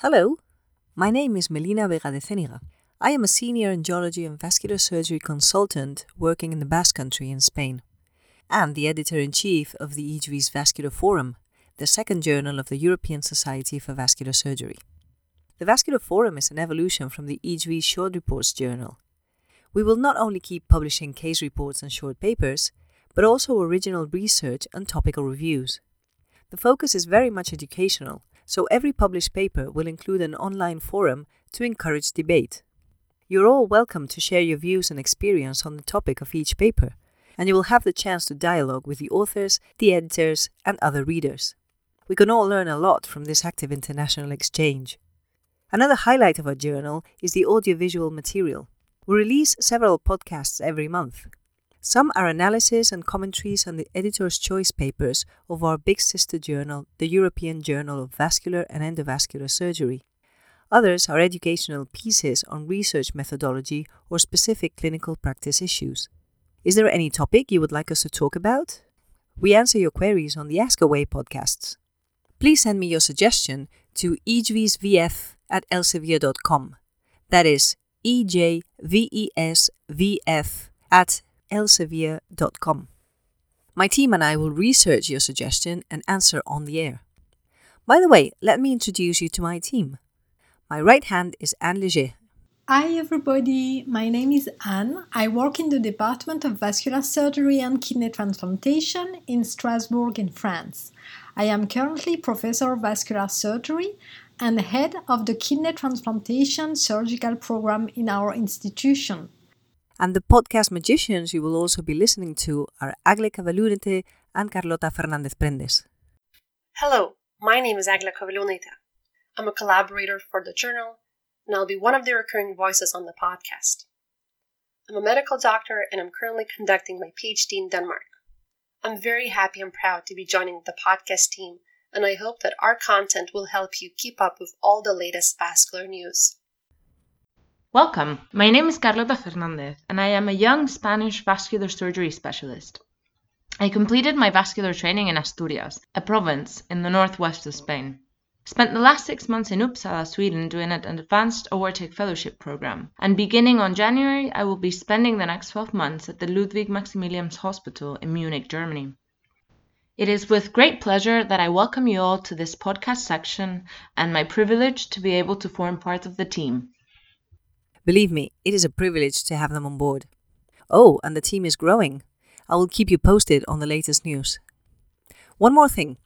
Hello, my name is Melina Vega de Ceniga. I am a senior angiology and vascular surgery consultant working in the Basque Country in Spain, and the editor in chief of the EJVES Vascular Forum, the second journal of the European Society for Vascular Surgery. The Vascular Forum is an evolution from the EJVES Short Reports journal. We will not only keep publishing case reports and short papers, but also original research and topical reviews. The focus is very much educational so every published paper will include an online forum to encourage debate. You're all welcome to share your views and experience on the topic of each paper, and you will have the chance to dialogue with the authors, the editors, and other readers. We can all learn a lot from this active international exchange. Another highlight of our journal is the audiovisual material. We release several podcasts every month, some are analysis and commentaries on the editor's choice papers of our big sister journal, the European Journal of Vascular and Endovascular Surgery. Others are educational pieces on research methodology or specific clinical practice issues. Is there any topic you would like us to talk about? We answer your queries on the Ask Away podcasts. Please send me your suggestion to ejvesvf at elsevier.com. That is E-J-V-E-S-V-F at elsevier.com. My team and I will research your suggestion and answer on the air. By the way, let me introduce you to my team. My right hand is Anne Lejay. Hi everybody, my name is Anne. I work in the Department of Vascular Surgery and Kidney Transplantation in Strasbourg in France. I am currently Professor of Vascular Surgery and head of the Kidney Transplantation Surgical Program in our institution. And the podcast magicians you will also be listening to are Agle Cavallunete and Carlota Fernandez Prendes. Hello, my name is Agla Cavallunete. I'm a collaborator for the journal, and I'll be one of the recurring voices on the podcast. I'm a medical doctor, and I'm currently conducting my PhD in Denmark. I'm very happy and proud to be joining the podcast team, and I hope that our content will help you keep up with all the latest vascular news. Welcome. My name is Carlota Fernandez, and I am a young Spanish vascular surgery specialist. I completed my vascular training in Asturias, a province in the northwest of Spain. Spent the last six months in Uppsala, Sweden, doing an advanced aortic fellowship program. And beginning on January, I will be spending the next 12 months at the Ludwig Maximilians Hospital in Munich, Germany. It is with great pleasure that I welcome you all to this podcast section and my privilege to be able to form part of the team. Believe me, it is a privilege to have them on board. Oh, and the team is growing. I will keep you posted on the latest news. One more thing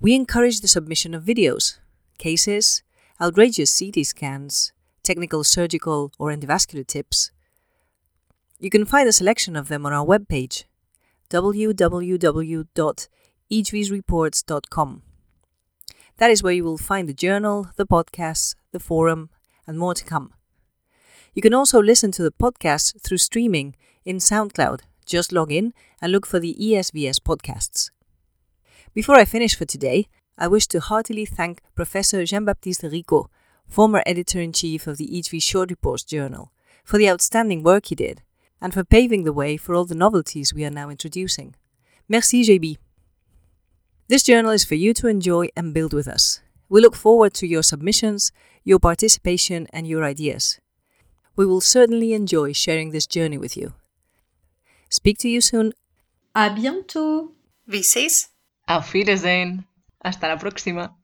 we encourage the submission of videos, cases, outrageous CT scans, technical surgical or endovascular tips. You can find a selection of them on our webpage www.ejvesreports.com. That is where you will find the journal, the podcasts, the forum, and more to come. You can also listen to the podcast through streaming in SoundCloud. Just log in and look for the ESVS podcasts. Before I finish for today, I wish to heartily thank Professor Jean Baptiste Ricco, former editor in chief of the EJVES Short Reports Journal, for the outstanding work he did and for paving the way for all the novelties we are now introducing. Merci, JB. This journal is for you to enjoy and build with us. We look forward to your submissions, your participation, and your ideas. We will certainly enjoy sharing this journey with you. Speak to you soon. À bientôt. Wie sees? Auf Wiedersehen. Hasta la próxima.